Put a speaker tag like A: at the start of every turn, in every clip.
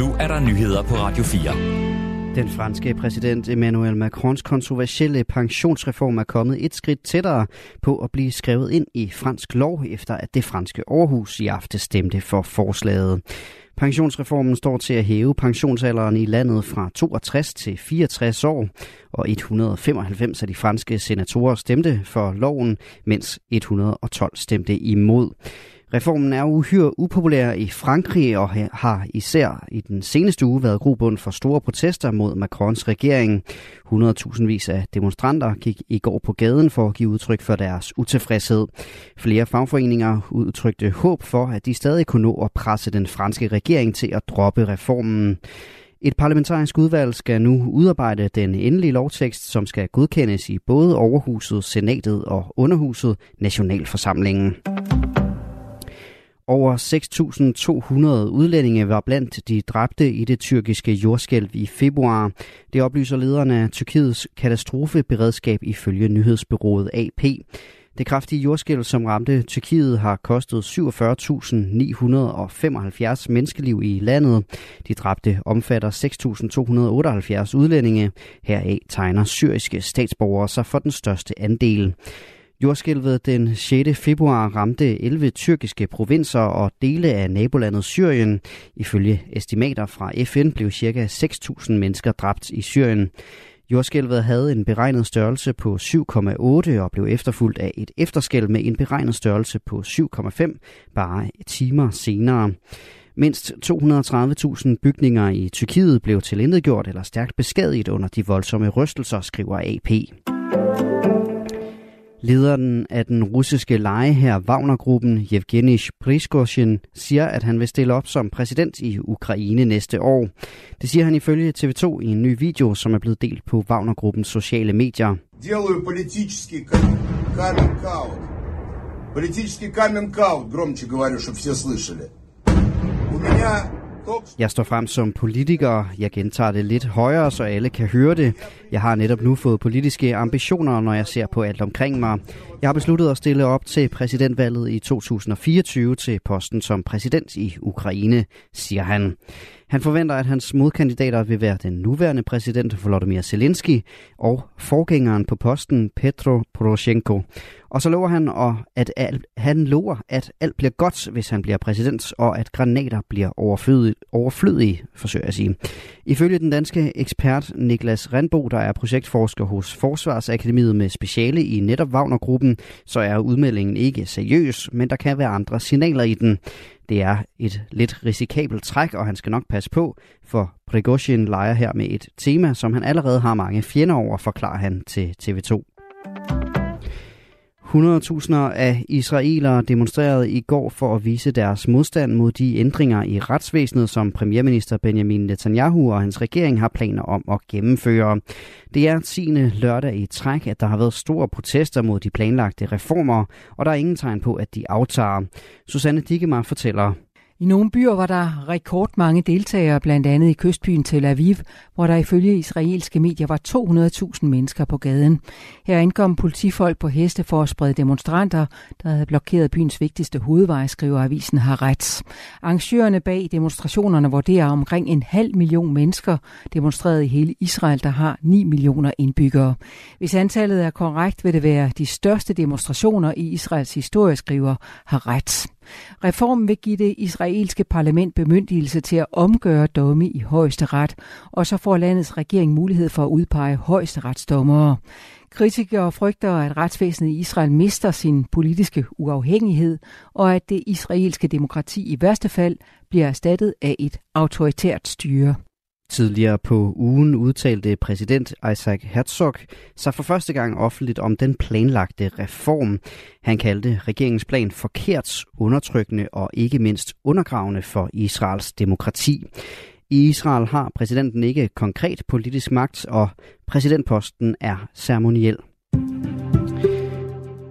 A: Nu er der nyheder på Radio 4.
B: Den franske præsident Emmanuel Macrons kontroversielle pensionsreform er kommet et skridt tættere på at blive skrevet ind i fransk lov, efter at det franske overhus i aften stemte for forslaget. Pensionsreformen står til at hæve pensionsalderen i landet fra 62 til 64 år, og 195 af de franske senatorer stemte for loven, mens 112 stemte imod. Reformen er uhyre upopulær i Frankrig og har især i den seneste uge været grobund for store protester mod Macrons regering. 100.000 vis af demonstranter gik i går på gaden for at give udtryk for deres utilfredshed. Flere fagforeninger udtrykte håb for, at de stadig kunne nå at presse den franske regering til at droppe reformen. Et parlamentarisk udvalg skal nu udarbejde den endelige lovtekst, som skal godkendes i både overhuset, senatet og underhuset, nationalforsamlingen. Over 6.200 udlændinge var blandt de dræbte i det tyrkiske jordskælv i februar. Det oplyser lederne af Tyrkiets katastrofeberedskab ifølge nyhedsbyrået AP. Det kraftige jordskælv, som ramte Tyrkiet, har kostet 47.975 menneskeliv i landet. De dræbte omfatter 6.278 udlændinge. Heraf tegner syriske statsborgere sig for den største andel. Jordskælvet den 6. februar ramte 11 tyrkiske provinser og dele af nabolandet Syrien. Ifølge estimater fra FN blev ca. 6.000 mennesker dræbt i Syrien. Jordskælvet havde en beregnet størrelse på 7,8 og blev efterfulgt af et efterskælv med en beregnet størrelse på 7,5 bare timer senere. Mindst 230.000 bygninger i Tyrkiet blev tilintetgjort eller stærkt beskadiget under de voldsomme rystelser, skriver AP. Lederen af den russiske lejeherr Wagner-gruppen, Yevgeny Prigozhin, siger, at han vil stille op som præsident i Ukraine næste år. Det siger han ifølge TV2 i en ny video, som er blevet delt på Wagner-gruppens sociale medier.
C: Делаю политический каминг-аут. Политический каминг-аут, громче говорю, чтобы все слышали. У меня
B: jeg står frem som politiker. Jeg gentager det lidt højere, så alle kan høre det. Jeg har netop nu fået politiske ambitioner, når jeg ser på alt omkring mig. Jeg har besluttet at stille op til præsidentvalget i 2024 til posten som præsident i Ukraine, siger han. Han forventer, at hans modkandidater vil være den nuværende præsident Volodymyr Zelensky og forgængeren på posten Petro Poroshenko. Og så lover han, at alt, han lover, at alt bliver godt, hvis han bliver præsident, og at granater bliver overflødige, overflødige forsøger jeg at sige. Ifølge den danske ekspert Niklas Randbo, der er projektforsker hos Forsvarsakademiet med speciale i netop Wagner-gruppen, så er udmeldingen ikke seriøs, men der kan være andre signaler i den. Det er et lidt risikabelt træk, og han skal nok passe på, for Prigozhin leger her med et tema, som han allerede har mange fjender over, forklarer han til TV2. 100.000 af israelere demonstrerede i går for at vise deres modstand mod de ændringer i retsvæsenet, som premierminister Benjamin Netanyahu og hans regering har planer om at gennemføre. Det er 10. lørdag i træk, at der har været store protester mod de planlagte reformer, og der er ingen tegn på, at de aftager. Susanne Dikemar fortæller.
D: I nogle byer var der rekordmange deltagere, blandt andet i kystbyen Tel Aviv, hvor der ifølge israelske medier var 200.000 mennesker på gaden. Her indkom politifolk på heste for at sprede demonstranter, der havde blokeret byens vigtigste hovedvej, skriver avisen Haaretz. Arrangørerne bag demonstrationerne vurderer omkring en halv million mennesker demonstreret i hele Israel, der har 9 millioner indbyggere. Hvis antallet er korrekt, vil det være de største demonstrationer i Israels historie, skriver Haaretz. Reformen vil give det israelske parlament bemyndigelse til at omgøre domme i højesteret, og så får landets regering mulighed for at udpege højesteretsdommere. Kritikere frygter, at retsvæsenet i Israel mister sin politiske uafhængighed, og at det israelske demokrati i værste fald bliver erstattet af et autoritært styre.
B: Tidligere på ugen udtalte præsident Isaac Herzog sig for første gang offentligt om den planlagte reform. Han kaldte regeringens plan forkert, undertrykkende og ikke mindst undergravende for Israels demokrati. I Israel har præsidenten ikke konkret politisk magt, og præsidentposten er ceremoniel.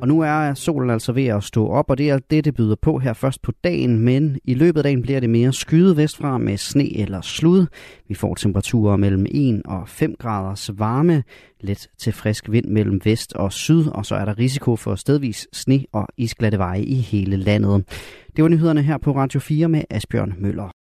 B: Nu er solen altså ved at stå op, og det er det, det byder på her først på dagen, men i løbet af dagen bliver det mere skyet vestfra med sne eller slud. Vi får temperaturer mellem 1 og 5 graders varme, let til frisk vind mellem vest og syd, og så er der risiko for stedvis sne og isglatte veje i hele landet. Det var nyhederne her på Radio 4 med Asbjørn Møller.